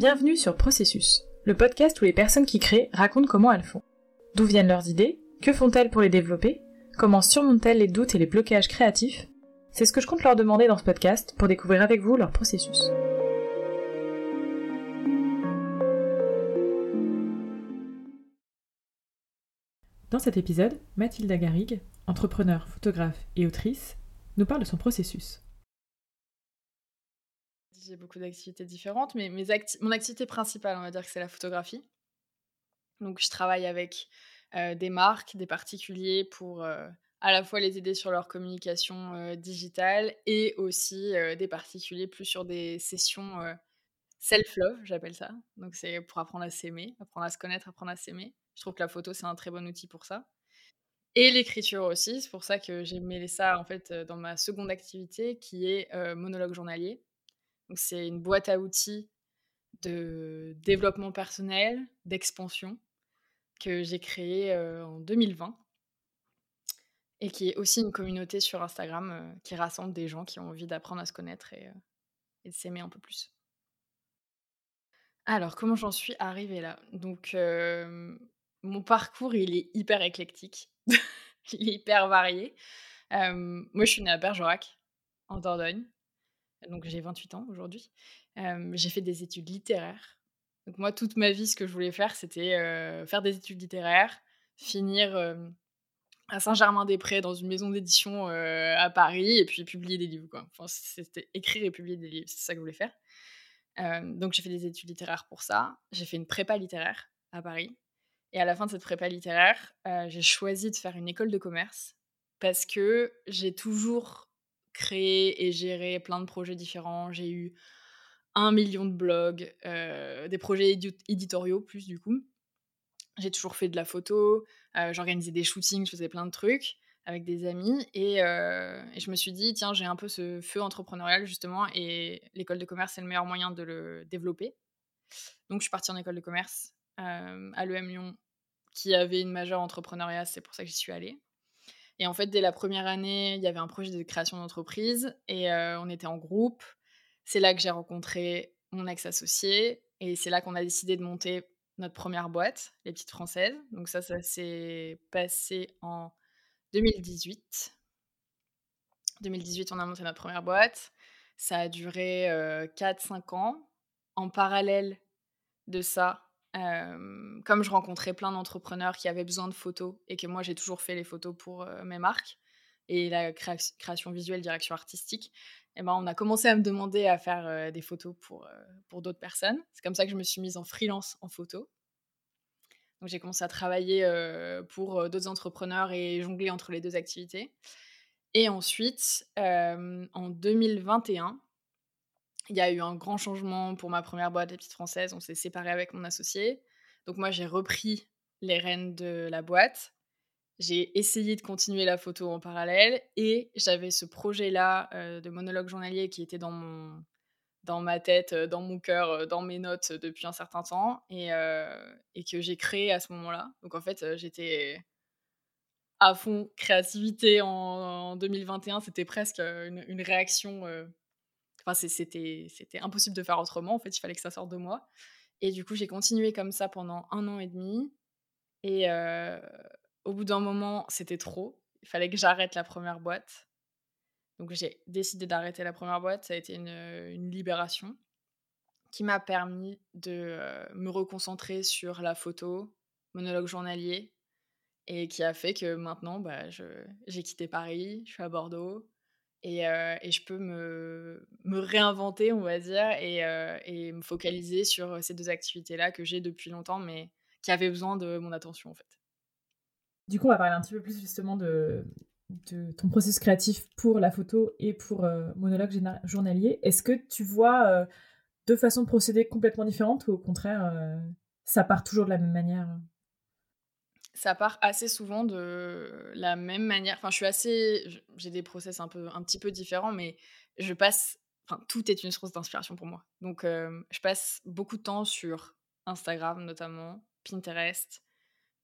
Bienvenue sur Processus, le podcast où les personnes qui créent racontent comment elles font. D'où viennent leurs idées Que font-elles pour les développer Comment surmontent-elles les doutes et les blocages créatifs? C'est ce que je compte leur demander dans ce podcast pour découvrir avec vous leur processus. Dans cet épisode, Mathilda Garrigue, entrepreneur, photographe et autrice, nous parle de son processus j'ai beaucoup d'activités différentes, mais mon activité principale, on va dire que c'est la photographie. Donc, je travaille avec des marques, des particuliers pour à la fois les aider sur leur communication digitale et aussi des particuliers plus sur des sessions self-love, j'appelle ça. Donc, c'est pour apprendre à s'aimer, apprendre à se connaître, apprendre à s'aimer. Je trouve que la photo, c'est un très bon outil pour ça. Et l'écriture aussi, c'est pour ça que j'ai mêlé ça en fait dans ma seconde activité qui est monologue journalier c'est une boîte à outils de développement personnel, d'expansion, que j'ai créée en 2020 et qui est aussi une communauté sur Instagram qui rassemble des gens qui ont envie d'apprendre à se connaître et, de s'aimer un peu plus. Alors, comment j'en suis arrivée là? Donc, mon parcours, il est hyper éclectique, il est hyper varié. moi, je suis née à Bergerac, en Dordogne donc j'ai 28 ans aujourd'hui. j'ai fait des études littéraires. Donc moi, toute ma vie, ce que je voulais faire, c'était faire des études littéraires, finir à Saint-Germain-des-Prés dans une maison d'édition à Paris et puis publier des livres. Quoi. Enfin, c'était écrire et publier des livres, c'est ça que je voulais faire. donc j'ai fait des études littéraires pour ça. J'ai fait une prépa littéraire à Paris. Et à la fin de cette prépa littéraire, j'ai choisi de faire une école de commerce parce que j'ai toujours créé et géré plein de projets différents. J'ai eu un million de blogs, euh, des projets éditoriaux plus du coup. J'ai toujours fait de la photo, euh, j'organisais des shootings, je faisais plein de trucs avec des amis et, euh, et je me suis dit tiens j'ai un peu ce feu entrepreneurial justement et l'école de commerce c'est le meilleur moyen de le développer. Donc je suis partie en école de commerce à l'EM Lyon qui avait une majeure entrepreneuriat, c'est pour ça que j'y suis allée. Et en fait, dès la première année, il y avait un projet de création d'entreprise et on était en groupe. C'est là que j'ai rencontré mon ex-associé et c'est là qu'on a décidé de monter notre première boîte, les petites françaises. Donc ça, ça s'est passé en 2018. 2018, on a monté notre première boîte. Ça a duré 4-5 ans. En parallèle de ça, comme je rencontrais plein d'entrepreneurs qui avaient besoin de photos et que moi j'ai toujours fait les photos pour mes marques et la création visuelle, direction artistique, et eh ben on a commencé à me demander à faire des photos pour, pour d'autres personnes. C'est comme ça que je me suis mise en freelance en photo. Donc j'ai commencé à travailler pour d'autres entrepreneurs et jongler entre les deux activités. Et ensuite, en 2021, il y a eu un grand changement pour ma première boîte, Les Petites Françaises. On s'est séparé avec mon associé. Donc moi, j'ai repris les rênes de la boîte. J'ai essayé de continuer la photo en parallèle et j'avais ce projet-là euh, de monologue journalier qui était dans, mon, dans ma tête, euh, dans mon cœur, euh, dans mes notes depuis un certain temps et, et que j'ai créé à ce moment-là. Donc en fait, j'étais à fond créativité en, 2021. C'était presque une réaction Enfin, c'était, impossible de faire autrement. En fait, il fallait que ça sorte de moi. Et du coup, j'ai continué comme ça pendant un an et demi. Et au bout d'un moment, c'était trop. Il fallait que j'arrête la première boîte. Donc, j'ai décidé d'arrêter la première boîte. Ça a été une, libération qui m'a permis de me reconcentrer sur la photo, monologue journalier, et qui a fait que maintenant, bah, j'ai quitté Paris, je suis à Bordeaux, et, et, je peux me, me, réinventer, on va dire, et, et, me focaliser sur ces deux activités-là que j'ai depuis longtemps, mais qui avaient besoin de mon attention, en fait. Du coup, on va parler un petit peu plus justement de, de ton processus créatif pour la photo et pour monologue journalier. Est-ce que tu vois deux façons de procéder complètement différentes ou au contraire, ça part toujours de la même manière ça part assez souvent de la même manière. Enfin, je suis assez. J'ai des process un, peu, un petit peu différents, mais je passe. Enfin, tout est une source d'inspiration pour moi. Donc, je passe beaucoup de temps sur Instagram, notamment, Pinterest.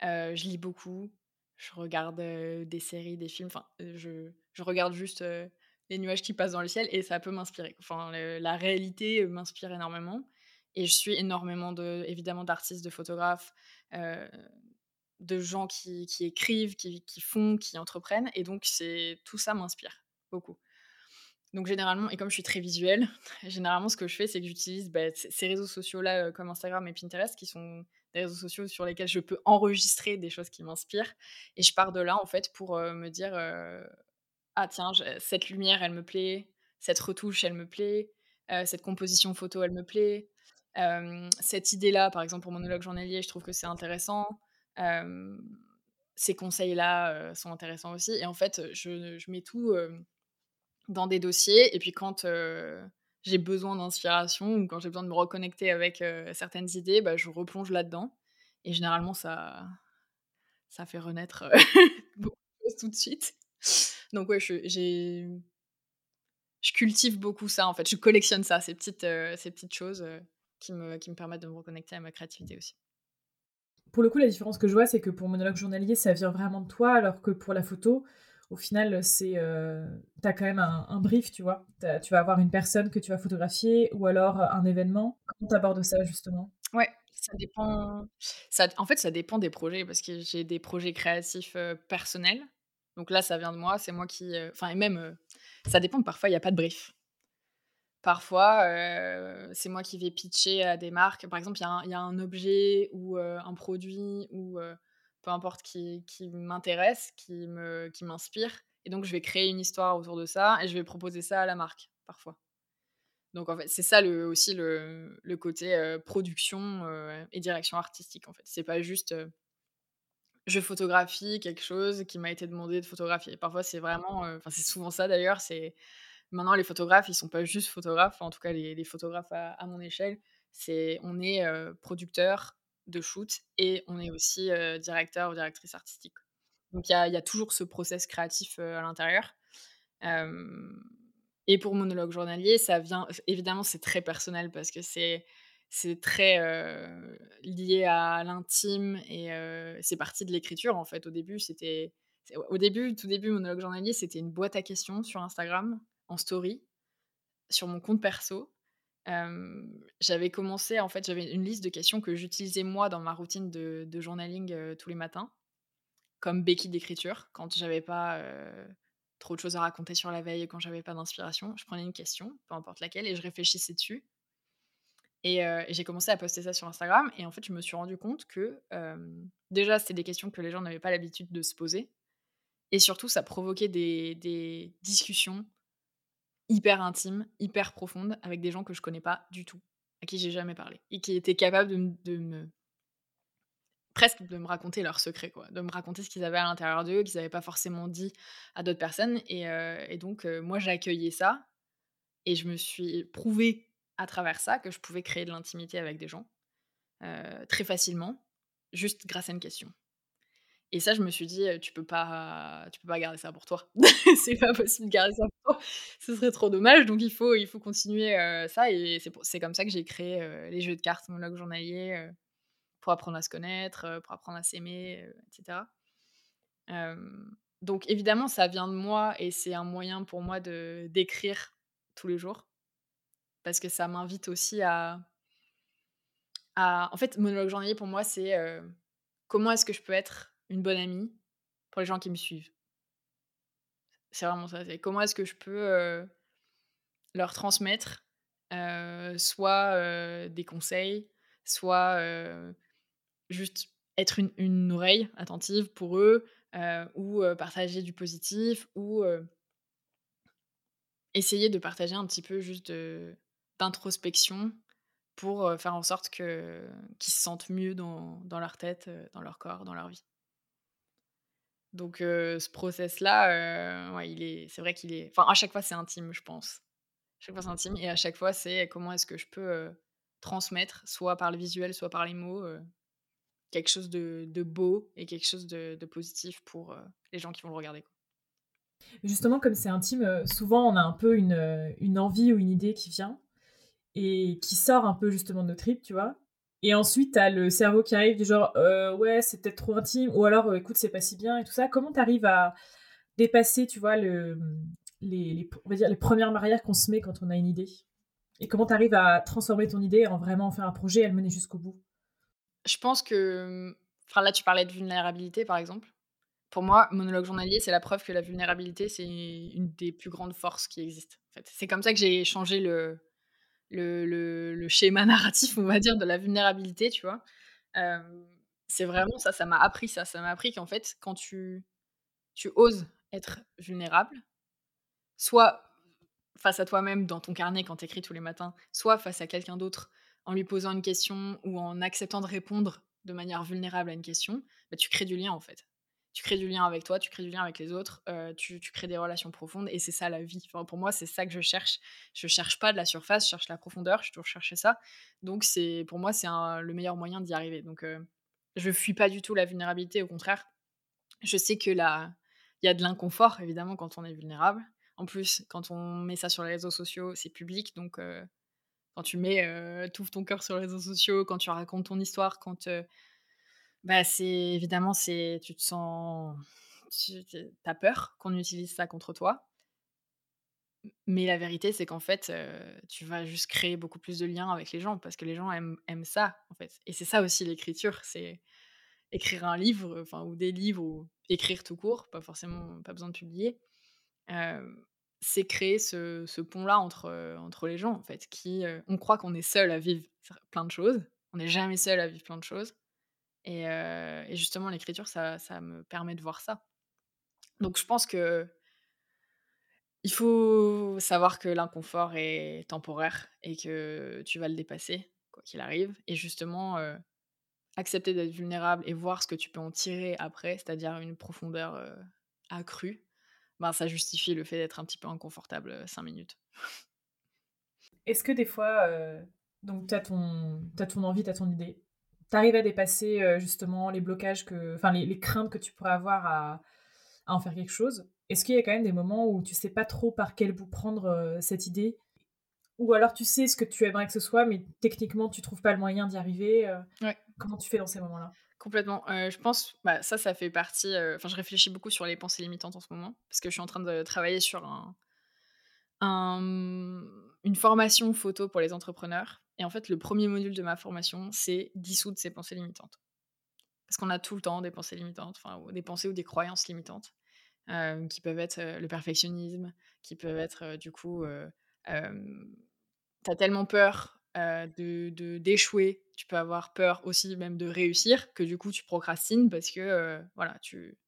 je lis beaucoup. Je regarde des séries, des films. Enfin, je, je regarde juste les nuages qui passent dans le ciel et ça peut m'inspirer. Enfin, la réalité m'inspire énormément. Et je suis énormément, de, évidemment, d'artistes, de photographes, de gens qui, écrivent, qui, font, qui entreprennent. Et donc, c'est tout ça m'inspire beaucoup. Donc généralement, et comme je suis très visuelle, généralement ce que je fais, c'est que j'utilise bah, ces réseaux sociaux-là comme Instagram et Pinterest, qui sont des réseaux sociaux sur lesquels je peux enregistrer des choses qui m'inspirent. Et je pars de là, en fait, pour me dire, ah tiens, cette lumière, elle me plaît, cette retouche, elle me plaît, cette composition photo, elle me plaît, cette idée-là, par exemple, pour monologue journalier, je trouve que c'est intéressant. Ces conseils-là sont intéressants aussi. Et en fait, je, mets tout dans des dossiers. Et puis quand j'ai besoin d'inspiration ou quand j'ai besoin de me reconnecter avec certaines idées, bah, je replonge là-dedans. Et généralement, ça, ça fait renaître beaucoup de choses tout de suite. Donc ouais, j'ai... je cultive beaucoup ça en fait. Je collectionne ça, ces petites, ces petites choses qui, me, qui me permettent de me reconnecter à ma créativité aussi. Pour le coup, la différence que je vois, c'est que pour monologue journalier, ça vient vraiment de toi, alors que pour la photo, au final, c'est, euh, tu as quand même un, brief, tu vois. Tu vas avoir une personne que tu vas photographier ou alors euh, un événement. Comment tu abordes ça, justement? Ouais, ça dépend. En fait, ça dépend des projets parce que j'ai des projets créatifs euh, personnels. Donc là, ça vient de moi, c'est moi qui. Enfin, et même, ça dépend. Parfois, il n'y a pas de brief. Parfois, c'est moi qui vais pitcher à des marques. Par exemple, il y, a un objet ou un produit ou peu importe, qui, qui m'intéresse, qui m'inspire. Et donc, je vais créer une histoire autour de ça et je vais proposer ça à la marque, parfois. Donc, en fait, c'est ça aussi le, côté euh, production euh, et direction artistique, en fait. C'est pas juste euh, je photographie quelque chose qui m'a été demandé de photographier. Parfois, c'est vraiment, enfin, c'est souvent ça d'ailleurs. Maintenant les photographes, ils sont pas juste photographes. En tout cas, les, photographes à, mon échelle, c'est on est producteur, de shoot et on est aussi directeur ou directrice artistique. Donc il y, a, toujours ce process créatif à l'intérieur. et pour monologue journalier, ça vient évidemment c'est très personnel parce que c'est c'est très lié à l'intime et c'est parti de l'écriture en fait. Au début, c'était au début, tout début, monologue journalier, c'était une boîte à questions sur Instagram en story sur mon compte perso j'avais commencé, en fait, j'avais une liste de questions que j'utilisais moi dans ma routine de, journaling tous les matins, comme béquille d'écriture, quand j'avais pas trop de choses à raconter sur la veille, quand j'avais pas d'inspiration. Je prenais une question, peu importe laquelle, et je réfléchissais dessus. Et, j'ai commencé à poster ça sur Instagram, et en fait, je me suis rendu compte que déjà, c'était des questions que les gens n'avaient pas l'habitude de se poser, et surtout, ça provoquait des, des discussions hyper intime, hyper profonde, avec des gens que je connais pas du tout, à qui j'ai jamais parlé, et qui étaient capables de, me presque de me raconter leurs secrets, quoi, de me raconter ce qu'ils avaient à l'intérieur d'eux, qu'ils n'avaient pas forcément dit à d'autres personnes. Et, euh, donc, euh, moi, j'ai accueilli ça, et je me suis prouvé à travers ça que je pouvais créer de l'intimité avec des gens euh, très facilement, juste grâce à une question. Et ça, je me suis dit, tu peux pas, tu peux pas garder ça pour toi. c'est pas possible de garder ça pour toi. Ce serait trop dommage. Donc il faut, il faut continuer ça. Et c'est comme ça que j'ai créé les jeux de cartes, mon log journalier, pour apprendre à se connaître, pour apprendre à s'aimer, etc. donc évidemment, ça vient de moi et c'est un moyen pour moi de d'écrire tous les jours parce que ça m'invite aussi à, à, en fait, monologue journalier pour moi, c'est comment est-ce que je peux être une bonne amie pour les gens qui me suivent. C'est vraiment ça. Comment est-ce que je peux leur transmettre soit des conseils, soit juste être une, une, oreille attentive pour eux, ou partager du positif, ou essayer de partager un petit peu juste d'introspection pour faire en sorte qu'ils se sentent mieux dans, dans, leur tête, dans leur corps, dans leur vie. Donc ce process-là, il est, c'est vrai qu'il est, enfin à chaque fois c'est intime, je pense. À chaque fois c'est intime et à chaque fois c'est comment est-ce que je peux transmettre, soit par le visuel, soit par les mots, quelque chose de, beau et quelque chose de, de positif pour les gens qui vont le regarder. Justement, comme c'est intime, souvent on a un peu une, une envie ou une idée qui vient et qui sort un peu justement de nos tripes, tu vois? Et ensuite, t'as le cerveau qui arrive du genre, euh, ouais, c'est peut-être trop intime, ou alors, euh, écoute, c'est pas si bien et tout ça. Comment t'arrives à dépasser, tu vois, le, les, on va dire, les premières barrières qu'on se met quand on a une idée? Et comment tu arrives à transformer ton idée en vraiment faire un projet et à le mener jusqu'au bout? Je pense que. Enfin, là, tu parlais de vulnérabilité, par exemple. Pour moi, monologue journalier, c'est la preuve que la vulnérabilité, c'est une des plus grandes forces qui existent. En fait. C'est comme ça que j'ai changé le, le, le, schéma narratif, on va dire, de la vulnérabilité, tu vois. c'est vraiment ça, ça m'a appris ça. Ça m'a appris qu'en fait, quand tu, tu oses être vulnérable, soit face à toi-même dans ton carnet quand tu écris tous les matins, soit face à quelqu'un d'autre en lui posant une question ou en acceptant de répondre de manière vulnérable à une question, bah, tu crées du lien en fait. Tu crées du lien avec toi, tu crées du lien avec les autres, euh, tu, crées des relations profondes et c'est ça la vie. Pour moi, c'est ça que je cherche. Je cherche pas de la surface, je cherche la profondeur, je toujours cherché ça. Donc, pour moi, c'est le meilleur moyen d'y arriver. Donc, euh, je fuis pas du tout la vulnérabilité, au contraire. Je sais que là, il y a de l'inconfort, évidemment, quand on est vulnérable. En plus, quand on met ça sur les réseaux sociaux, c'est public, donc euh, quand tu mets euh, tout ton cœur sur les réseaux sociaux, quand tu racontes ton histoire, quand bah c'est évidemment c'est tu te sens tu as peur qu'on utilise ça contre toi. Mais la vérité, c'est qu'en fait, tu vas juste créer beaucoup plus de liens avec les gens parce que les gens aiment, aiment ça, en fait. Et c'est ça aussi l'écriture, c'est écrire un livre, enfin, ou des livres, ou écrire tout court, pas forcément, pas besoin de publier c'est créer ce, pont-là entre, entre les gens, en fait, qui, on croit qu'on est seul à vivre plein de choses, on n'est jamais seul à vivre plein de choses, et, justement, l'écriture, ça, ça, me permet de voir ça. Donc, je pense que il faut savoir que l'inconfort est temporaire et que tu vas le dépasser, quoi qu'il arrive, et justement, accepter d'être vulnérable et voir ce que tu peux en tirer après, c'est-à-dire une profondeur accrue, ben, ça justifie le fait d'être un petit peu inconfortable 5 minutes. Est-ce que des fois, donc tu as as ton envie, tu as ton idée, tu arrives à dépasser justement les blocages, que, enfin les, craintes que tu pourrais avoir à, à en faire quelque chose? Est-ce qu'il y a quand même des moments où tu sais pas trop par quel bout prendre cette idée? Ou alors tu sais ce que tu aimerais que ce soit, mais techniquement tu trouves pas le moyen d'y arriver Comment tu fais dans ces moments-là? Complètement. je pense, bah, ça, ça fait partie. Enfin, je réfléchis beaucoup sur les pensées limitantes en ce moment, parce que je suis en train de travailler sur un, une formation photo pour les entrepreneurs. Et en fait, le premier module de ma formation, c'est dissoudre ces pensées limitantes. Parce qu'on a tout le temps des pensées limitantes, enfin, des pensées ou des croyances limitantes, qui peuvent être le perfectionnisme, qui peuvent être, du coup, t'as tellement peur de d'échouer, tu peux avoir peur aussi même de réussir, que du coup tu procrastines parce que voilà, tu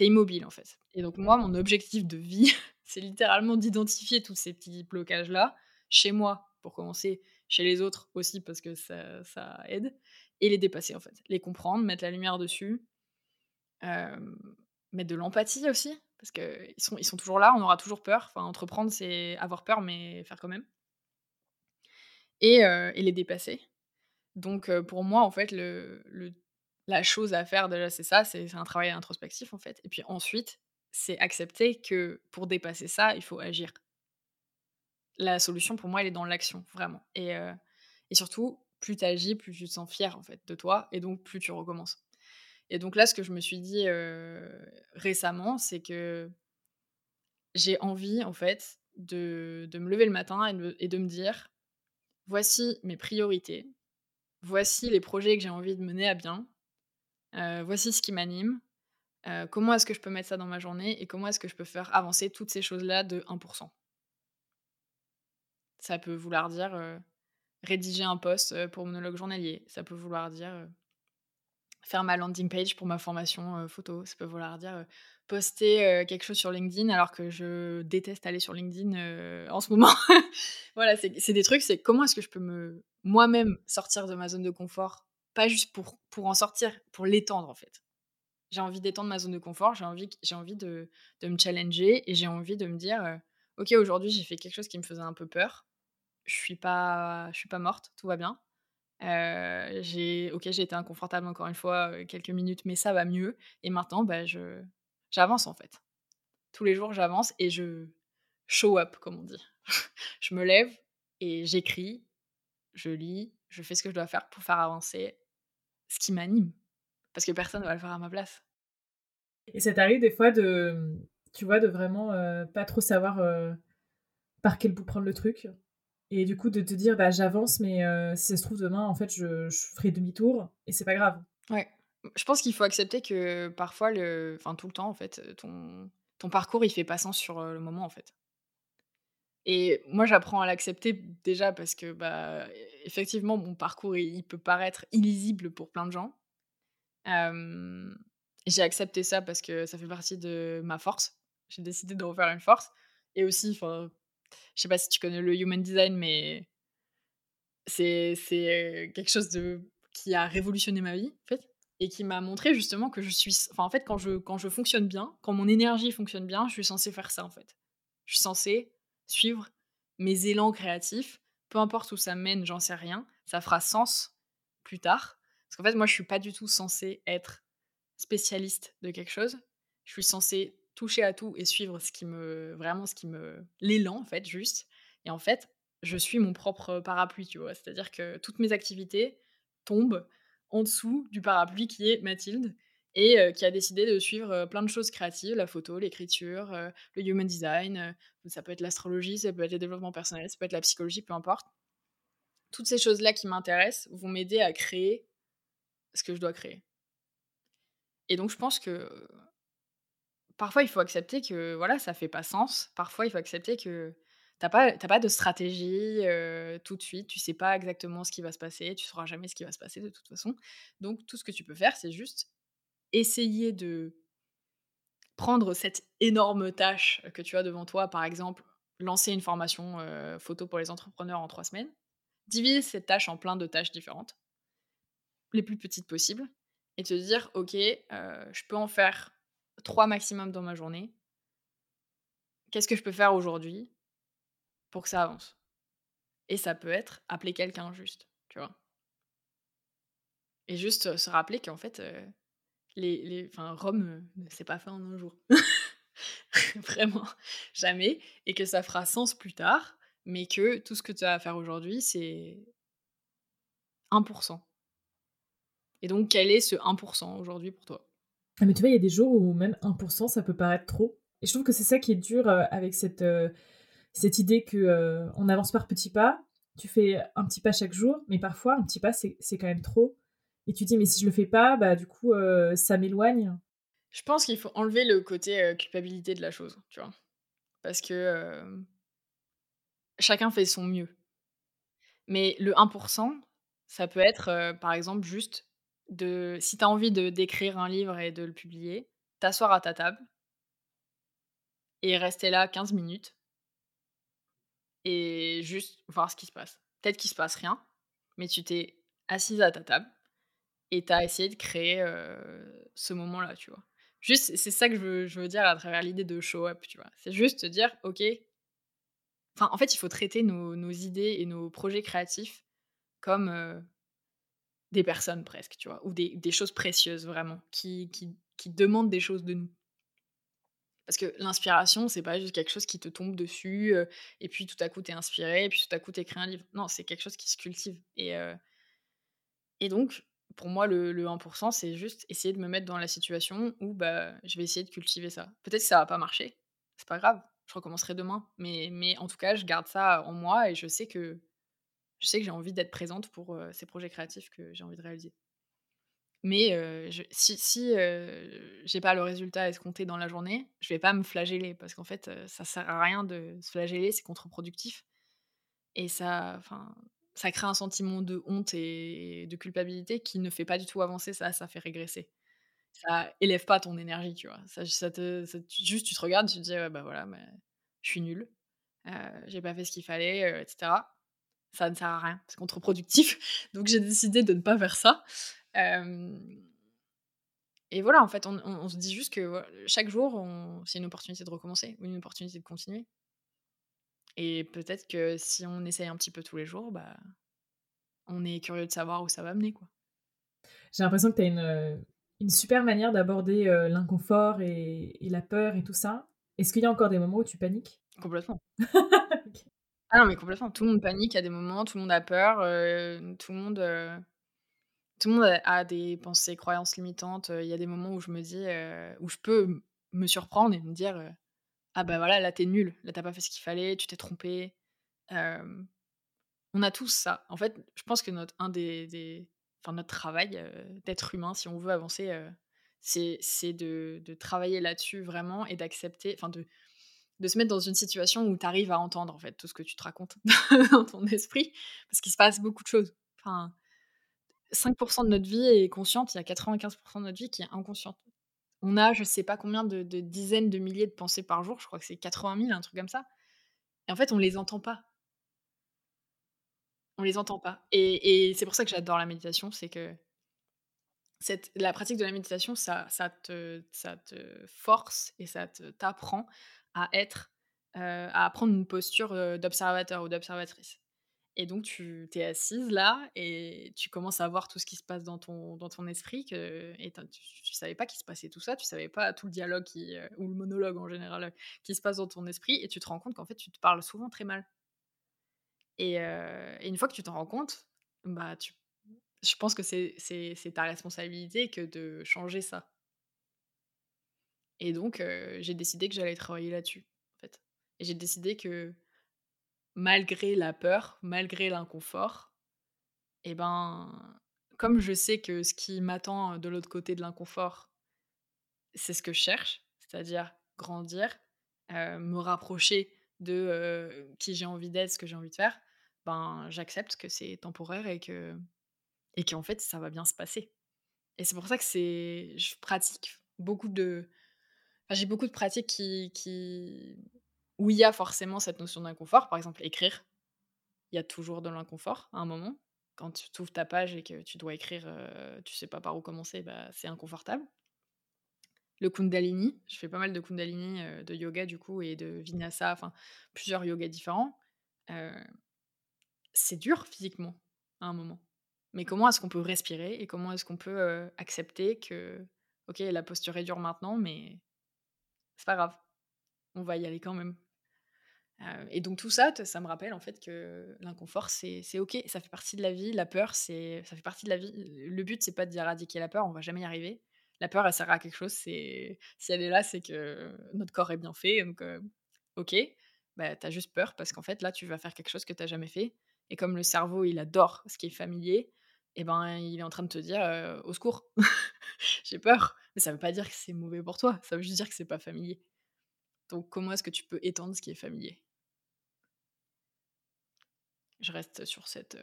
es immobile en fait. Et donc moi, mon objectif de vie, c'est littéralement d'identifier tous ces petits blocages-là, chez moi pour commencer, chez les autres aussi parce que ça, aide, et les dépasser en fait. Les comprendre, mettre la lumière dessus, mettre de l'empathie aussi, parce qu'ils sont, ils sont toujours là, on aura toujours peur. Enfin, entreprendre, c'est avoir peur, mais faire quand même et, les dépasser. Donc pour moi, en fait, le, la chose à faire déjà, c'est ça, c'est un travail introspectif en fait. Et puis ensuite, c'est accepter que pour dépasser ça, il faut agir. La solution pour moi, elle est dans l'action, vraiment. Et, et surtout, plus tu agis, plus tu te sens fier en fait de toi, et donc plus tu recommences. Et donc là, ce que je me suis dit récemment, c'est que j'ai envie en fait de, me lever le matin et de me dire voici mes priorités, voici les projets que j'ai envie de mener à bien, euh, voici ce qui m'anime, euh, comment est-ce que je peux mettre ça dans ma journée et comment est-ce que je peux faire avancer toutes ces choses-là de 1%. Ça peut vouloir dire rédiger un post pour monologue journalier, ça peut vouloir dire faire ma landing page pour ma formation photo, ça peut vouloir dire poster quelque chose sur LinkedIn alors que je déteste aller sur LinkedIn en ce moment. voilà, c'est des trucs, c'est comment est-ce que je peux me moi-même sortir de ma zone de confort, pas juste pour, pour en sortir, pour l'étendre en fait. J'ai envie d'étendre ma zone de confort, j'ai envie, envie de, de, me challenger et j'ai envie de me dire, ok, aujourd'hui j'ai fait quelque chose qui me faisait un peu peur, je suis pas, je suis pas morte, tout va bien. j'ai, ok, j'ai été inconfortable encore une fois quelques minutes, mais ça va mieux. Et maintenant, bah, je, j'avance en fait. Tous les jours, j'avance et je show up, comme on dit. je me lève et j'écris, je lis, je fais ce que je dois faire pour faire avancer ce qui m'anime. Parce que personne ne va le faire à ma place. Et ça t'arrive des fois de, tu vois, de vraiment euh, pas trop savoir euh, par quel bout prendre le truc? Et du coup, de te dire, bah, j'avance, mais si ça se trouve, demain, en fait, je, ferai demi-tour et c'est pas grave. Ouais. Je pense qu'il faut accepter que parfois, le... enfin tout le temps, en fait, ton, ton parcours, il fait pas sens sur le moment, en fait. Et moi, j'apprends à l'accepter déjà parce que, bah, effectivement, mon parcours, il, peut paraître illisible pour plein de gens. j'ai accepté ça parce que ça fait partie de ma force. J'ai décidé de refaire une force. Et aussi, enfin, je sais pas si tu connais le human design, mais c'est quelque chose de, qui a révolutionné ma vie, en fait et qui m'a montré justement que je suis enfin en fait quand je quand je fonctionne bien quand mon énergie fonctionne bien je suis censée faire ça en fait. Je suis censée suivre mes élans créatifs peu importe où ça mène j'en sais rien ça fera sens plus tard parce qu'en fait moi je suis pas du tout censée être spécialiste de quelque chose je suis censée toucher à tout et suivre ce qui me vraiment ce qui me l'élan en fait juste et en fait je suis mon propre parapluie tu vois c'est à dire que toutes mes activités tombent en dessous du parapluie qui est Mathilde et qui a décidé de suivre plein de choses créatives, la photo, l'écriture, le human design, ça peut être l'astrologie, ça peut être le développement personnel, ça peut être la psychologie, peu importe. Toutes ces choses-là qui m'intéressent vont m'aider à créer ce que je dois créer. Et donc je pense que parfois il faut accepter que voilà, ça fait pas sens. Parfois il faut accepter que T'as pas, pas de stratégie tout de suite, tu sais pas exactement ce qui va se passer, tu sauras jamais ce qui va se passer de toute façon. Donc tout ce que tu peux faire, c'est juste essayer de prendre cette énorme tâche que tu as devant toi, par exemple, lancer une formation photo pour les entrepreneurs en trois semaines, divise cette tâche en plein de tâches différentes, les plus petites possibles, et te dire, ok, je peux en faire trois maximum dans ma journée. Qu'est-ce que je peux faire aujourd'hui pour que ça avance? Et ça peut être appeler quelqu'un juste, tu vois? Et juste se rappeler qu'en fait, les, les, enfin, Rome ne s'est pas fait en un jour. Vraiment, jamais. Et que ça fera sens plus tard, mais que tout ce que tu as à faire aujourd'hui, c'est 1%. Et donc, quel est ce 1% aujourd'hui pour toi? Mais tu vois, il y a des jours où même 1%, ça peut paraître trop. Et je trouve que c'est ça qui est dur avec cette, cette idée que euh, on avance par petits pas, tu fais un petit pas chaque jour, mais parfois un petit pas c'est quand même trop. Et tu dis mais si je le fais pas, bah du coup euh, ça m'éloigne. Je pense qu'il faut enlever le côté euh, culpabilité de la chose, tu vois, parce que chacun fait son mieux. Mais le 1%, ça peut être par exemple juste de si tu as envie de d'écrire un livre et de le publier, t'asseoir à ta table et rester là 15 minutes et juste voir ce qui se passe. Peut-être qu'il se passe rien, mais tu t'es assise à ta table et tu as essayé de créer ce moment-là, tu vois. Juste, c'est ça que je veux, dire à travers l'idée de show up, tu vois. C'est juste te dire, ok. Enfin, en fait, il faut traiter nos, idées et nos projets créatifs comme des personnes presque, tu vois, ou des, choses précieuses vraiment, qui, qui demandent des choses de nous. Parce que l'inspiration, c'est pas juste quelque chose qui te tombe dessus, et puis tout à coup t'es inspiré, et puis tout à coup t'écris un livre. Non, c'est quelque chose qui se cultive. Et, et donc, pour moi, le, 1%, c'est juste essayer de me mettre dans la situation où bah, je vais essayer de cultiver ça. Peut-être que ça va pas marcher, c'est pas grave, je recommencerai demain. Mais, mais en tout cas, je garde ça en moi et je sais que je sais que j'ai envie d'être présente pour ces projets créatifs que j'ai envie de réaliser. Mais si, si j'ai pas le résultat escompté dans la journée, je vais pas me flageller parce qu'en fait, ça sert à rien de se flageller, c'est contre-productif. Et ça, ça crée un sentiment de honte et de culpabilité qui ne fait pas du tout avancer, ça, ça fait régresser. Ça élève pas ton énergie, tu vois. Ça, te, juste, tu te regardes, tu te dis, bah voilà, mais je suis nulle, j'ai pas fait ce qu'il fallait, etc. Ça ne sert à rien, c'est contre-productif. Donc j'ai décidé de ne pas faire ça et voilà, en fait, on, se dit juste que chaque jour, c'est une opportunité de recommencer ou une opportunité de continuer. Et peut-être que si on essaye un petit peu tous les jours, bah, on est curieux de savoir où ça va mener. quoi. J'ai l'impression que tu as une, une, super manière d'aborder l'inconfort et, la peur et tout ça. Est-ce qu'il y a encore des moments où tu paniques? Complètement. Ah non, mais complètement. Tout le monde panique à des moments, tout le monde a peur, tout le monde tout le monde a des pensées, croyances limitantes. Il y a des moments où je me dis, où je peux me surprendre et me dire, ah bah voilà, là t'es nul, là t'as pas fait ce qu'il fallait, tu t'es trompé. On a tous ça. En fait, je pense que notre un des enfin notre travail, d'être humain, si on veut avancer, c'est de de travailler là-dessus vraiment et d'accepter enfin de de se mettre dans une situation où tu arrives à entendre, en fait, tout ce que tu te racontes dans ton esprit, parce qu'il se passe beaucoup de choses. Enfin, 5 de notre vie est consciente, il y a 95 de notre vie qui est inconsciente. On a je sais pas combien de dizaines de milliers de pensées par jour, je crois que c'est 80 000, un truc comme ça et en fait, on les entend pas. On les entend pas et c'est pour ça que j'adore la méditation, c'est que cette la pratique de la méditation, ça ça te ça te force et ça t'apprend à être, à prendre une posture, d'observateur ou d'observatrice. Et donc tu tu es assise là et tu commences à voir tout ce qui se passe dans ton dans ton esprit que et tu tu savais pas qu'il se passait tout ça, tu savais pas tout le dialogue ou le monologue en général, qui se passe dans ton esprit et tu te rends compte qu'en fait, tu te parles souvent très mal. Et une fois que tu t'en rends compte, bah, tu je pense que c'est ta responsabilité que de changer ça et donc heu, j'ai décidé que j'allais travailler là-dessus, en fait. Et j'ai décidé que malgré la peur, malgré l'inconfort et ben, comme je sais que ce qui m'attend, de l'autre côté de l'inconfort, c'est ce que je cherche, c'est-à-dire grandir, heu, me rapprocher de, qui j'ai envie d'être, ce que j'ai envie de faire, ben, j'accepte que c'est temporaire et que et qu'en fait, ça va bien se passer. Et c'est pour ça que c'est je pratique beaucoup de enfin, j'ai beaucoup de pratiques qui qui où il y a forcément cette notion d'inconfort. Par exemple, écrire, il y a toujours de l'inconfort à un moment. Quand tu ouvres ta page et que tu dois écrire, heu, tu sais pas par où commencer, bah, c'est inconfortable. Le kundalini, je fais pas mal de kundalini, heu, de yoga du coup et de vinyasa, enfin plusieurs yogas différents. Heu, c'est dur physiquement à un moment. Mais comment est-ce qu'on peut respirer et comment est-ce qu'on peut, heu, accepter que, OK, la posture est dure maintenant, mais c'est pas grave, on va y aller quand même. Heu et donc tout ça, ça me rappelle en fait que l'inconfort, c'est OK, ça fait partie de la vie. La peur, c'est ça fait partie de la vie. Le but, c'est pas d'éradiquer la peur, on va jamais y arriver. La peur, elle sert à quelque chose, c'est si elle est là, c'est que notre corps est bien fait, donc heu, OK, bah, tu as juste peur parce qu'en fait, là, tu vas faire quelque chose que tu as jamais fait et comme le cerveau, il adore ce qui est familier et ben, il est en train de te dire, heu: «Au secours, j'ai peur». Mais ça veut pas dire que c'est mauvais pour toi, ça veut juste dire que c'est pas familier. Donc comment est-ce que tu peux étendre ce qui est familier? Je reste sur cette,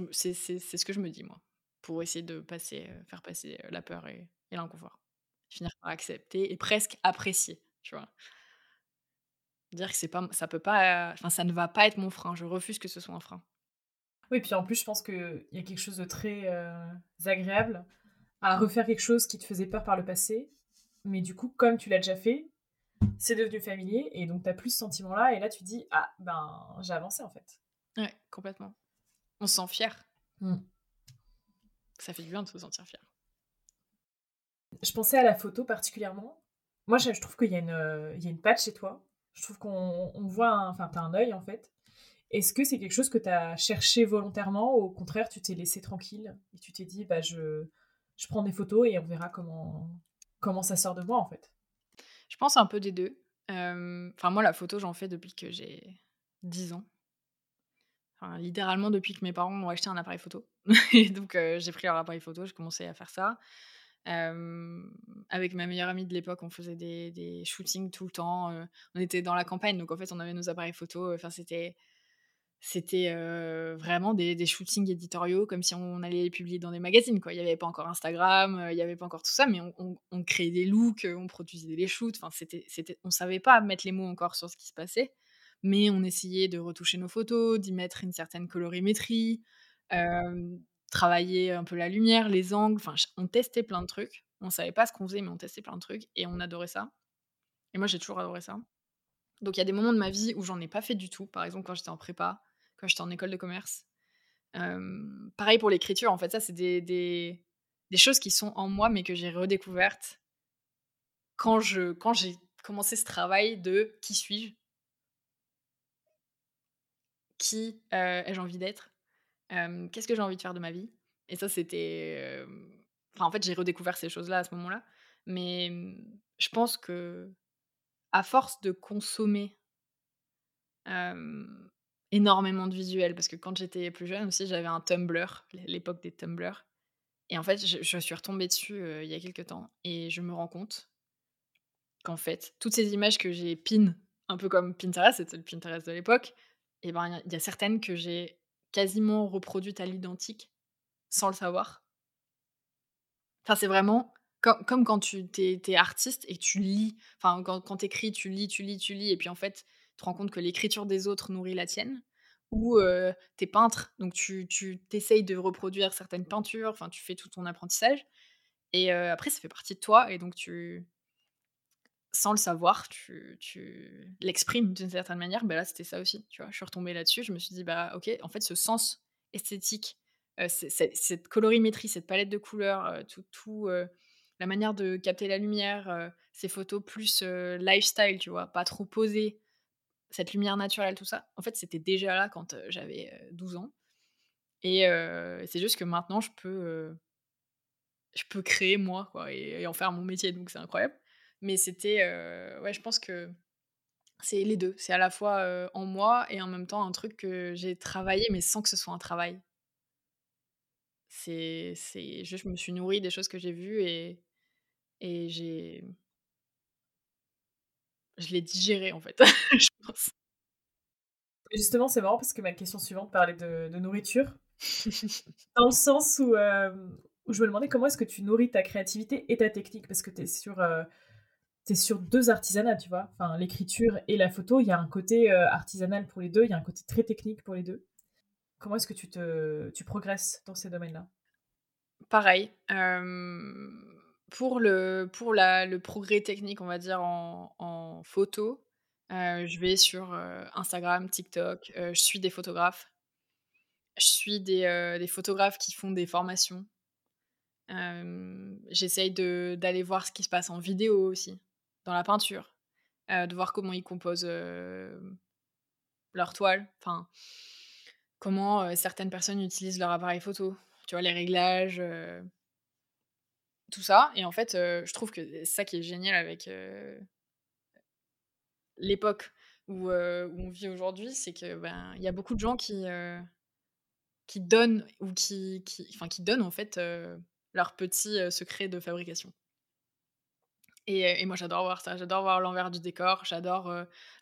me c'est ce que je me dis moi, pour essayer de passer, heu, faire passer, heu, la peur et l'inconfort. Finir par accepter et presque apprécier, tu vois? Dire que c'est pas ça peut pas, enfin ça ne va pas être mon frein, je refuse que ce soit un frein. Oui, puis en plus, je pense qu'il y a quelque chose de très, agréable à refaire quelque chose qui te faisait peur par le passé, mais du coup, comme tu l'as déjà fait, c'est devenu familier et donc tu as plus ce sentiment-là et là tu te dis: «Ah, ben, j'ai avancé en fait». Ouais, complètement. On se sent fier. Mmh. Ça fait du bien de se sentir fier. Je pensais à la photo particulièrement. Moi, je je trouve qu'il y a une, heu, il y a une patte chez toi. Je trouve qu'on on voit enfin, tu as un œil en fait. Est-ce que c'est quelque chose que tu as cherché volontairement ou au contraire tu t'es laissé tranquille et tu t'es dit: «Bah, je je prends des photos et on verra comment comment ça sort de moi, en fait»? Je pense un peu des 2. Hem, enfin moi la photo j'en fais depuis que j'ai 10 ans. Enfin littéralement depuis que mes parents m'ont acheté un appareil photo et donc heu, j'ai pris leur appareil photo, j'ai commencé à faire ça. Hem, avec ma meilleure amie de l'époque, on faisait des shootings tout le temps, on était dans la campagne donc en fait on avait nos appareils photo, enfin c'était c'était, vraiment des shootings éditoriaux comme si on allait les publier dans des magazines, quoi. Il y avait pas encore Instagram, il y avait pas encore tout ça, mais on on créait des looks, on produisait des shoots, enfin c'était c'était on savait pas mettre les mots encore sur ce qui se passait, mais on essayait de retoucher nos photos, d'y mettre une certaine colorimétrie, travailler un peu la lumière, les angles, enfin on testait plein de trucs. On savait pas ce qu'on faisait, mais on testait plein de trucs et on adorait ça et moi j'ai toujours adoré ça. Donc il y a des moments de ma vie où j'en ai pas fait du tout, par exemple quand j'étais en prépa, quand j'étais en école de commerce. Pareil pour l'écriture, en fait, ça c'est des choses qui sont en moi, mais que j'ai redécouvertes quand j'ai commencé ce travail de: «Qui suis-je?» «Qui, heu, ai-je envie d'être?» «Qu'est-ce que j'ai envie de faire de ma vie?» et ça c'était, enfin en fait j'ai redécouvert ces choses-là à ce moment-là, mais je pense qu'à force de consommer énormément de visuels parce que quand j'étais plus jeune aussi, j'avais un Tumblr, l'époque des Tumblr et en fait, je suis retombée dessus, heu, il y a quelque temps et je me rends compte qu'en fait, toutes ces images que j'ai pin, un peu comme Pinterest, c'était le Pinterest de l'époque et ben, il y a certaines que j'ai quasiment reproduites à l'identique, sans le savoir. Enfin, c'est vraiment com comme quand tu tu es tu es artiste et tu lis, enfin, quand quand tu écris, tu lis, tu lis, tu lis et puis en fait, te rends compte que l'écriture des autres nourrit la tienne ou heu, tu es peintre, donc tu tu tu essayes de reproduire certaines peintures, enfin, tu fais tout ton apprentissage et après ça fait partie de toi et donc tu sans le savoir, tu tu l'exprimes d'une certaine manière. Bah, là, c'était ça aussi, tu vois? Je suis retombée là-dessus, je me suis dit: «Bah, OK, en fait, ce sens esthétique, cette colorimétrie, cette palette de couleurs, tout tout, la manière de capter la lumière, ces photos plus, lifestyle, tu vois? Pas trop posées, cette lumière naturelle, tout ça, en fait, c'était déjà là quand, j'avais, heu, 12 ans et c'est juste que maintenant je peux, je peux créer moi, quoi et en faire mon métier, donc c'est incroyable. Mais c'était, ouais, je pense que c'est les 2. C'est à la fois, en moi et en même temps un truc que j'ai travaillé, mais sans que ce soit un travail. C'est c'est juste je me suis nourrie des choses que j'ai vues et et j'ai je l'ai digéré, en fait, je pense. Justement, c'est marrant parce que ma question suivante parlait de de nourriture. Dans le sens où, hem, où je me demandais comment est-ce que tu nourris ta créativité et ta technique? Parce que tu es sur, es sur 2 artisanats, tu vois? Enfin, l'écriture et la photo, il y a un côté, heu, artisanal pour les 2, il y a un côté très technique pour les 2. Comment est-ce que tu te tu progresses dans ces domaines-là? Pareil, pour le pour la le progrès technique, on va dire, en photo, je vais sur, Instagram, TikTok, je suis des photographes. Je suis des, des photographes qui font des formations. J'essaye d'aller voir ce qui se passe en vidéo aussi, dans la peinture, de voir comment ils composent, hem, leurs toiles, enfin, comment, certaines personnes utilisent leur appareil photo, tu vois? Les réglages, tout ça et en fait, je trouve que c'est ça qui est génial avec, l'époque où, où on vit aujourd'hui, c'est que, ben, y a beaucoup de gens qui, qui donnent ou qui enfin, qui donnent, en fait, petits, heu, secrets de fabrication. Et et moi j'adore voir ça, j'adore voir l'envers du décor, j'adore,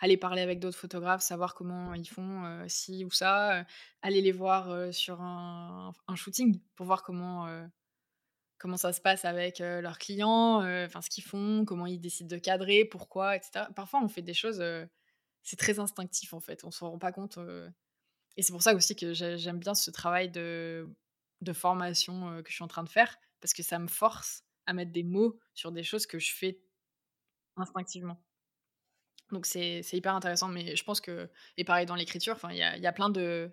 aller parler avec d'autres photographes, savoir comment ils font, ci ou ça, aller les voir, sur un un shooting pour voir comment, comment ça se passe avec, leurs clients, enfin ce qu'ils font, comment ils décident de cadrer, pourquoi et cetera. Parfois on fait des choses, c'est très instinctif en fait, on s'en rend pas compte, et c'est pour ça aussi que j'ai j'aime bien ce travail de formation, que je suis en train de faire parce que ça me force à mettre des mots sur des choses que je fais Instinctivement. Donc c'est hyper intéressant, mais je pense que et pareil dans l'écriture, il y a plein de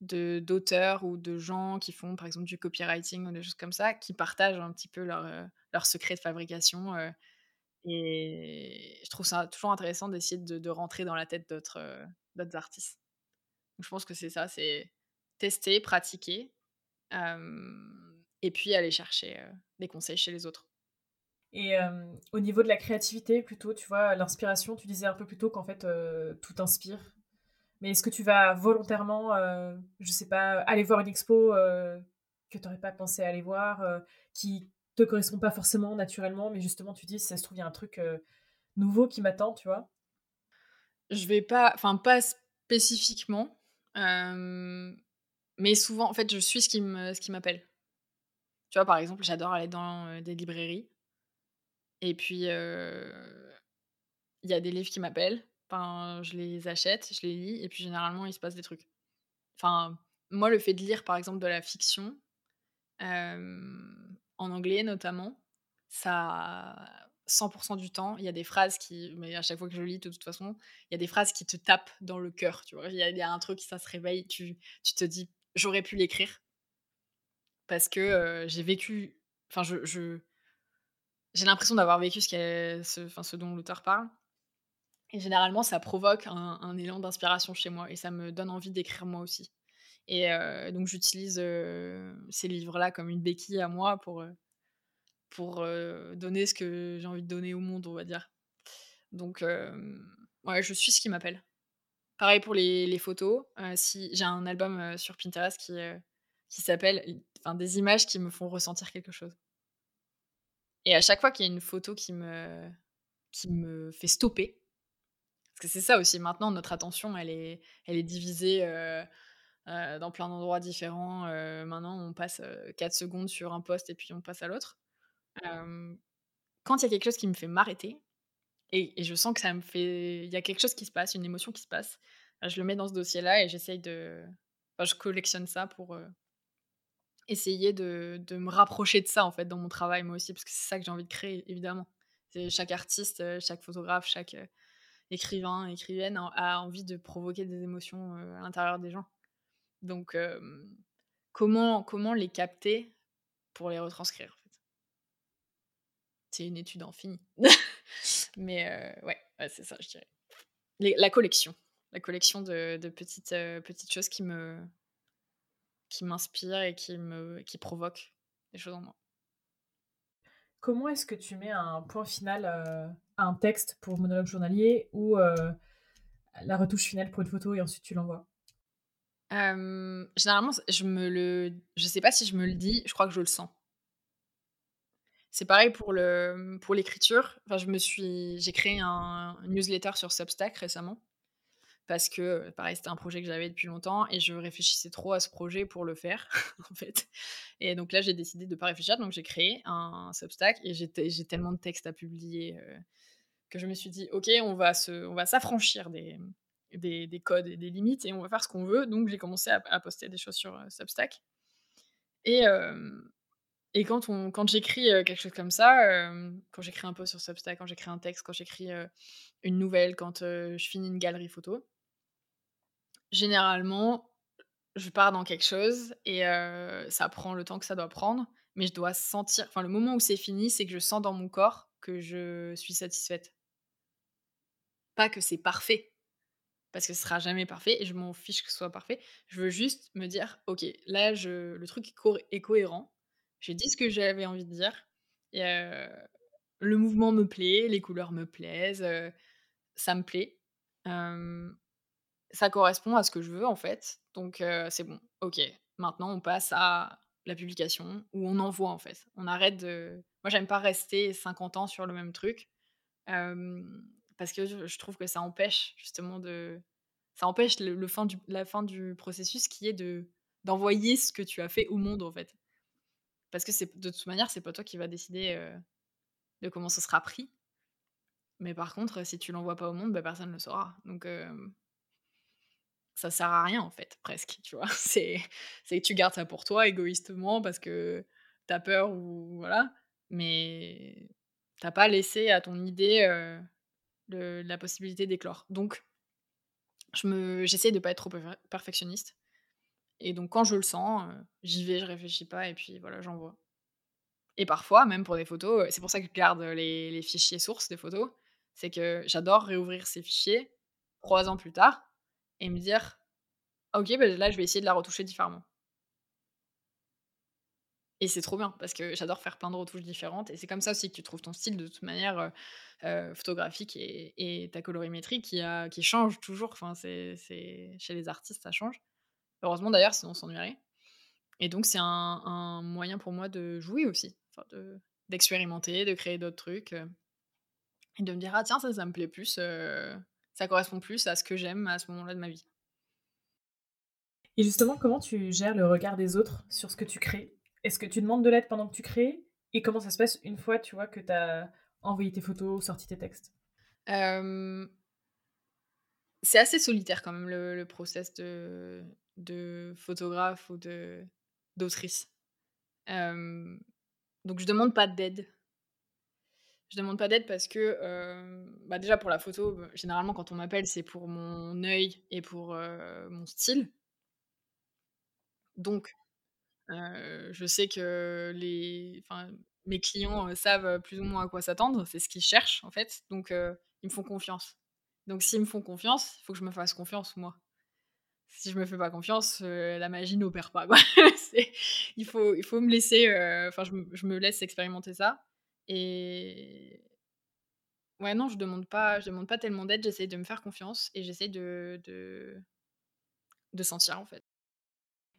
de d'auteurs ou de gens qui font par exemple du copywriting ou des choses comme ça, qui partagent un petit peu leurs, heu, leurs secrets de fabrication, heu et je trouve ça toujours intéressant d'essayer de de rentrer dans la tête d'autres, heu, d'autres artistes. Je pense que c'est ça, c'est tester, pratiquer, et puis aller chercher, des conseils chez les autres. Et au niveau de la créativité plutôt, tu vois, l'inspiration, tu disais un peu plus tôt qu'en fait, tout inspire. Mais est-ce que tu vas volontairement, heu, je sais pas, aller voir une expo, heu, que tu aurais pas pensé aller voir, heu, qui te correspond pas forcément naturellement, mais justement tu dis: «Si ça se trouve, il y a un truc, heu, nouveau qui m'attend», tu vois? Je vais pas enfin pas spécifiquement, hem, mais souvent en fait, je suis ce qui m'appelle. Tu vois, par exemple, j'adore aller dans, des librairies et puis, il y a des livres qui m'appellent, je les achète, je les lis et puis généralement, il se passe des trucs. Enfin, moi, le fait de lire, par exemple, de la fiction, en anglais notamment, ça 100% du temps, il y a des phrases qui mais à chaque fois que je lis de toute façon, il y a des phrases qui te tapent dans le cœur, tu vois? Il y a un truc, ça se réveille, tu tu te dis: «J'aurais pu l'écrire» parce que, j'ai vécu enfin je j'ai l'impression d'avoir vécu ce qu'est ce ce dont l'auteur parle et généralement ça provoque un élan d'inspiration chez moi et ça me donne envie d'écrire moi aussi et heu, donc j'utilise, heu, ces livres-là comme une béquille à moi pour, heu pour, donner ce que j'ai envie de donner au monde, on va dire. Donc ouais, je suis ce qui m'appelle. pareil pour les, photos. si j'ai un album sur Pinterest qui, qui s'appelle Des images qui me font ressentir quelque chose. Et à chaque fois qu'il y a une photo qui me, qui me fait stopper, parce que c'est ça aussi, maintenant, notre attention, elle est, elle est divisée dans plein d'endroits différents. maintenant, on passe 4 secondes sur un poste et puis on passe à l'autre. quand il y a quelque chose qui me fait m'arrêter, et, je sens que ça me fait. Il y a quelque chose qui se passe, une émotion qui se passe, bah, je le mets dans ce dossier-là et j'essaye de. Enfin, je collectionne ça pour essayer de, de, me rapprocher de ça, en fait, dans mon travail, moi aussi, parce que c'est ça que j'ai envie de créer, évidemment. C'est chaque artiste, chaque photographe, chaque écrivain, écrivaine a envie de provoquer des émotions à l'intérieur des gens. Donc, comment, comment les capter pour les retranscrire en fait? C'est une étude infinie. Mais ouais, c'est ça, je dirais. la collection. La collection de, petites, petites choses qui me qui m'inspirent et qui me qui provoquent des choses en moi. Comment est-ce que tu mets un point final à un texte pour monologue journalier ou la retouche finale pour une photo et ensuite tu l'envoies? Généralement, je je sais pas si je me le dis, je crois que je le sens. C'est pareil pour l'écriture. J'ai créé un newsletter sur Substack récemment parce que, pareil, c'était un projet que j'avais depuis longtemps et je réfléchissais trop à ce projet pour le faire, en fait. Et donc là, j'ai décidé de ne pas réfléchir, donc j'ai créé un Substack et j'ai, tellement de textes à publier que je me suis dit, ok, on va s'affranchir des, des, codes et des limites et on va faire ce qu'on veut. Donc j'ai commencé à, poster des choses sur euh, Substack. Et, quand, j'écris euh, quelque chose comme ça, quand j'écris un post sur Substack, quand j'écris un texte, quand j'écris une nouvelle, quand je finis une galerie photo, généralement, je pars dans quelque chose et ça prend le temps que ça doit prendre, mais je dois sentir, enfin le moment où c'est fini, c'est que je sens dans mon corps que je suis satisfaite. Pas que c'est parfait, parce que ce sera jamais parfait et je m'en fiche que ce soit parfait. Je veux juste me dire, ok, là, le truc est, cohérent. J'ai dit ce que j'avais envie de dire. Le mouvement me plaît, les couleurs me plaisent, ça me plaît. Ça correspond à ce que je veux en fait. Donc c'est bon, ok. Maintenant, on passe à la publication où on envoie en fait. On arrête de. Moi, j'aime pas rester 50 ans sur le même truc parce que je trouve que ça empêche justement de ça empêche le, fin du, la fin du processus qui est de d'envoyer ce que tu as fait au monde en fait parce que c'est de toute manière c'est pas toi qui va décider de comment ce sera pris mais par contre si tu l'envoies pas au monde bah, personne ne le saura donc ça sert à rien en fait presque tu vois c'est c'est tu gardes ça pour toi égoïstement parce que t'as peur ou voilà mais t'as pas laissé à ton idée euh, la possibilité d'éclore. Donc, je me, j'essaie de pas être trop perfectionniste. Et donc, quand je le sens, euh, j'y vais, je réfléchis pas, et puis voilà, j'envoie. Et parfois, même pour des photos, c'est pour ça que je garde les, fichiers sources des photos, c'est que j'adore réouvrir ces fichiers trois ans plus tard et me dire, ok, ben là, je vais essayer de la retoucher différemment. Et c'est trop bien parce que j'adore faire plein de retouches différentes. Et c'est comme ça aussi que tu trouves ton style de toute manière euh, euh, photographique et, ta colorimétrie qui, a, qui change toujours. Enfin, c'est, chez les artistes, ça change. Heureusement d'ailleurs, sinon on s'ennuierait. Et donc c'est un, moyen pour moi de jouer aussi, de, d'expérimenter, de créer d'autres trucs. Euh, et de me dire, ah tiens, ça, ça me plaît plus, ça correspond plus à ce que j'aime à ce moment-là de ma vie. Et justement, comment tu gères le regard des autres sur ce que tu crées? Est-ce que tu demandes de l'aide pendant que tu crées? Et comment ça se passe une fois, tu vois, que tu as envoyé tes photos, sorti tes textes? C'est assez solitaire quand même le, process de, de, photographe ou de d'autrice. donc je demande pas d'aide. Je demande pas d'aide parce que, bah déjà pour la photo, bah, généralement quand on m'appelle, c'est pour mon œil et pour mon style. Donc je sais que les, mes clients savent plus ou moins à quoi s'attendre, c'est ce qu'ils cherchent en fait, donc ils me font confiance. Donc s'ils me font confiance, il faut que je me fasse confiance moi. Si je me fais pas confiance, la magie n'opère pas. il, faut, il faut me laisser, enfin je, me laisse expérimenter ça. Et, Ouais, non, je demande pas je demande pas tellement d'aide, j'essaie de me faire confiance et j'essaie de de de sentir, en fait.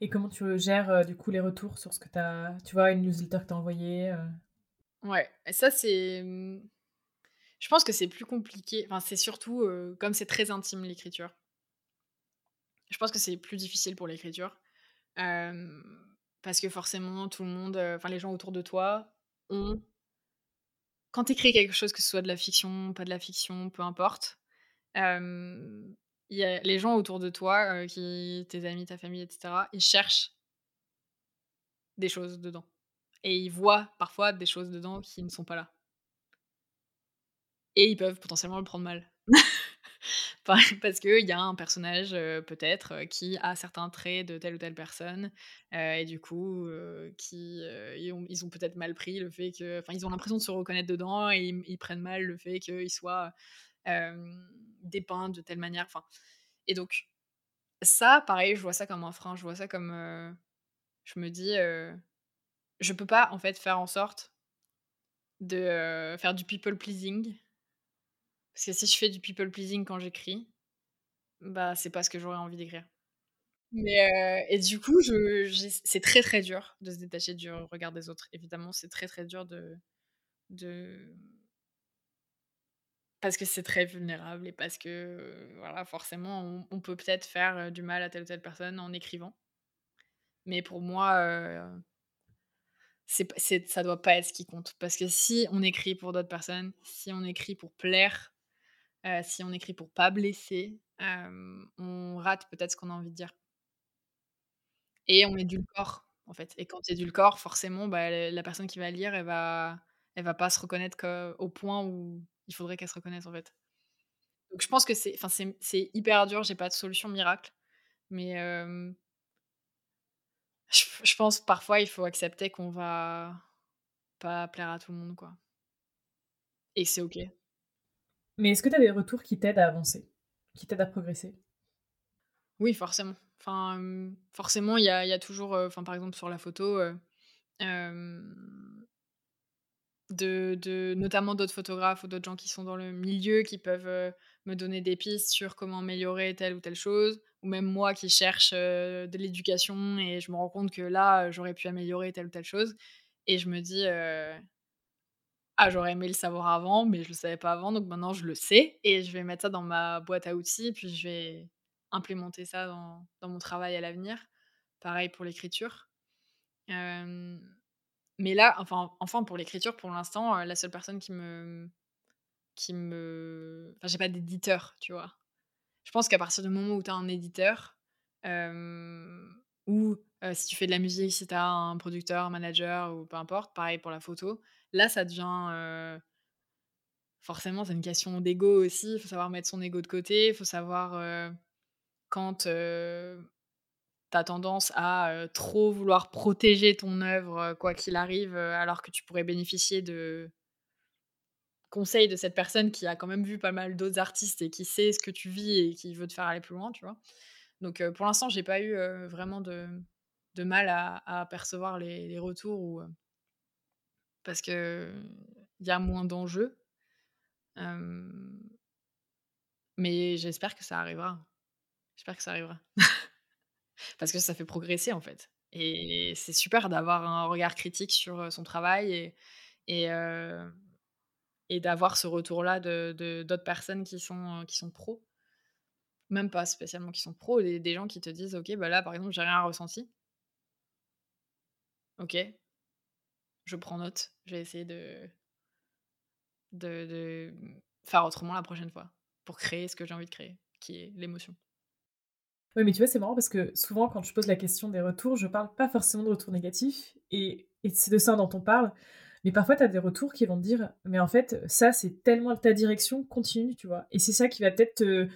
Et comment tu, gères, heu, du coup, les retours sur ce que tu as tu vois, une newsletter que tu as envoyée, heu? Ouais et ça, c'est, mmh, je pense que c'est plus compliqué, enfin, c'est surtout, comme c'est très intime l'écriture je pense que c'est plus difficile pour l'écriture, parce que forcément tout le monde, enfin les gens autour de toi ont quand tu écris quelque chose, que ce soit de la fiction, pas de la fiction, peu importe, y a les gens autour de toi, qui tes amis, ta famille et cetera, ils cherchent des choses dedans et ils voient parfois des choses dedans qui ne sont pas là. Et ils peuvent potentiellement le prendre mal. Par parce qu'il y a un personnage, heu, peut-être, heu, qui a certains traits de telle ou telle personne, heu et du coup, qui, ils ont peut-être mal pris le fait que enfin, ils ont l'impression de se reconnaître dedans et ils ils prennent mal le fait qu'il soit, hem, dépeint de telle manière, enfin. Et donc ça, pareil, je vois ça comme un frein, je vois ça comme, je me dis, «Je peux pas, en fait, faire en sorte de, faire du people pleasing» parce que si je fais du people pleasing quand j'écris, bah, c'est pas ce que j'aurais envie d'écrire. Mais heu et du coup, c'est très, très dur de se détacher du regard des autres. Évidemment, c'est très, très dur de parce que c'est très vulnérable et parce que, voilà, forcément, on peut peut-être faire, heu, du mal à telle ou telle personne en écrivant. Mais pour moi, c'est ça doit pas être ce qui compte. Parce que si on écrit pour d'autres personnes, si on écrit pour plaire, heu, si on écrit pour pas blesser, hem, on rate peut-être ce qu'on a envie de dire. Et on édulcore, en fait et quand tu édulcores, forcément, bah, la personne qui va lire, elle va elle va pas se reconnaître que au point où il faudrait qu'elle se reconnaisse, en fait. Donc je pense que c'est enfin, c'est hyper dur, j'ai pas de solution miracle, mais hem je je pense parfois il faut accepter qu'on va pas plaire à tout le monde, quoi. Et c'est OK. Mais est-ce que tu as des retours qui t'aident à avancer? Qui t'aident à progresser? Oui, forcément. Enfin, mmh, forcément, il y a y a toujours, heu, enfin, par exemple, sur la photo, heu, hem de de notamment d'autres photographes ou d'autres gens qui sont dans le milieu, qui peuvent, me donner des pistes sur comment améliorer telle ou telle chose. Ou même moi qui cherche, de l'éducation et je me rends compte que là, j'aurais pu améliorer telle ou telle chose et je me dis, «Ah, j'aurais aimé le savoir avant, mais je le savais pas avant, donc maintenant je le sais et je vais mettre ça dans ma boîte à outils, puis je vais implémenter ça dans mon travail à l'avenir». Pareil pour l'écriture. Mais là, enfin enfin pour l'écriture, pour l'instant, heu, la seule personne qui me qui me enfin, j'ai pas d'éditeur, tu vois? Je pense qu'à partir du moment où tu as un éditeur, ou, heu, si tu fais de la musique, si tu as un producteur, un manager ou peu importe, pareil pour la photo, là ça devient, forcément, c'est une question d'ego aussi, il faut savoir mettre son ego de côté, il faut savoir, quand, as tendance à, trop vouloir protéger ton œuvre, quoi qu'il arrive, alors que tu pourrais bénéficier de conseils de cette personne qui a quand même vu pas mal d'autres artistes et qui sait ce que tu vis et qui veut te faire aller plus loin, tu vois? Donc pour l'instant, j'ai pas eu, vraiment de mal à à percevoir les les retours ou, parce qu'il y a moins d'enjeux. Mais j'espère que ça arrivera. J'espère que ça arrivera. Parce que ça fait progresser, en fait et c'est super d'avoir un regard critique sur, son travail et et et d'avoir ce retour-là de de d'autres personnes qui sont, qui sont pros. Même pas spécialement qui sont pros, des des gens qui te disent: «OK, bah, là, par exemple, j'ai rien ressenti». OK. Je prends note, je vais essayer de faire autrement la prochaine fois, pour créer ce que j'ai envie de créer, qui est l'émotion. Oui, mais tu vois, c'est marrant parce que souvent, quand je pose la question des retours, je parle pas forcément de retours négatifs et c'est de ça dont on parle. Mais parfois, tu as des retours qui vont te dire: «Mais en fait, ça, c'est tellement ta direction, continue», tu vois? Et c'est ça qui va peut-être te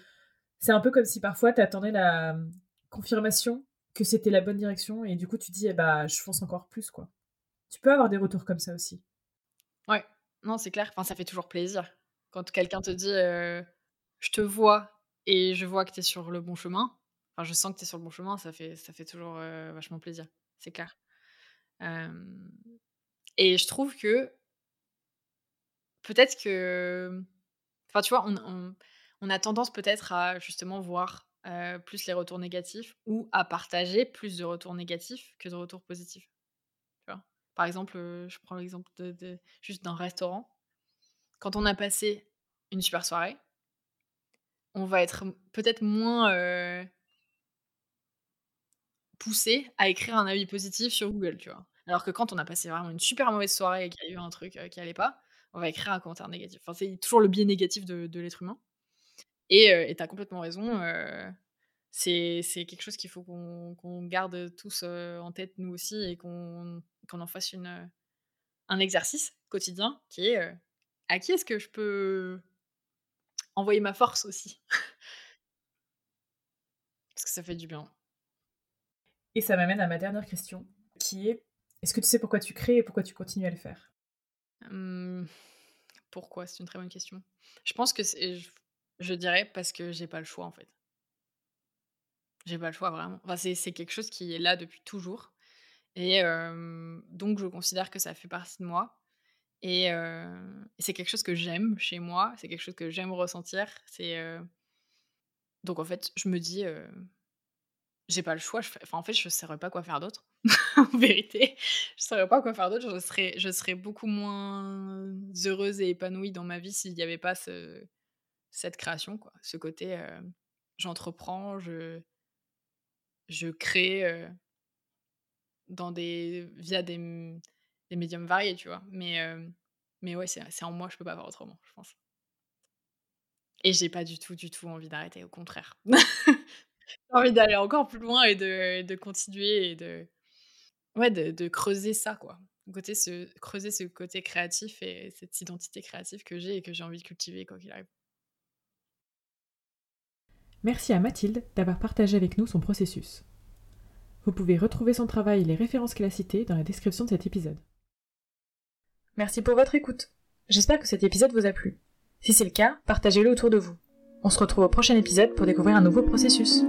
c'est un peu comme si parfois tu la, confirmation que c'était la bonne direction et du coup, tu dis: «Eh bah, je fonce encore plus», quoi. Tu peux avoir des retours comme ça aussi. Ouais, non, c'est clair, enfin, ça fait toujours plaisir. Quand quelqu'un te dit, «Je te vois et je vois que tu es sur le bon chemin», enfin, je sens que tu es sur le bon chemin, ça fait ça fait toujours, vachement plaisir, c'est clair. Et je trouve que peut-être que Enfin, tu vois, on, a tendance peut-être à justement voir plus les retours négatifs ou à partager plus de retours négatifs que de retours positifs. Par exemple, je prends l'exemple juste d'un restaurant. Quand on a passé une super soirée, on va être peut-être moins poussé à écrire un avis positif sur Google, tu vois. Alors que quand on a passé vraiment une super mauvaise soirée et qu'il y a eu un truc qui allait pas, on va écrire un commentaire négatif. Enfin, c'est toujours le biais négatif de, l'être humain. Et tu as complètement raison. c'est quelque chose qu'il faut qu'on garde tous en tête, nous aussi, et qu'on en fasse une, un exercice quotidien qui est à qui est-ce que je peux envoyer ma force aussi? Parce que ça fait du bien. Et ça m'amène à ma dernière question, qui est est-ce que tu sais pourquoi tu crées et pourquoi tu continues à le faire? Mmh, Pourquoi? C'est une très bonne question. Je pense que je, je, dirais parce que j'ai pas le choix en fait. J'ai pas le choix vraiment. Enfin, c'est quelque chose qui est là depuis toujours. Et donc je considère que ça fait partie de moi. Et, c'est quelque chose que j'aime chez moi. C'est quelque chose que j'aime ressentir. C'est donc en fait, je me dis j'ai pas le choix. Enfin, en fait, je ne saurais pas quoi faire d'autre. en vérité, je ne saurais pas quoi faire d'autre. Je serais, je serais beaucoup moins heureuse et épanouie dans ma vie s'il n'y avait pas ce, cette création, quoi. Ce côté, j'entreprends, je, je crée dans des, via des, médiums variés, tu vois. Mais, euh, mais ouais, c'est en moi, je peux pas faire autrement, je pense. Et j'ai pas du tout, du tout envie d'arrêter, au contraire. J'ai envie d'aller encore plus loin et de, de continuer et de, ouais, de, creuser ça, quoi. Côté ce, creuser ce côté créatif et cette identité créative que j'ai et que j'ai envie de cultiver, quoi qu'il arrive. Merci à Mathilde d'avoir partagé avec nous son processus. Vous pouvez retrouver son travail et les références qu'elle a citées dans la description de cet épisode. Merci pour votre écoute. J'espère que cet épisode vous a plu. Si c'est le cas, partagez-le autour de vous. On se retrouve au prochain épisode pour découvrir un nouveau processus.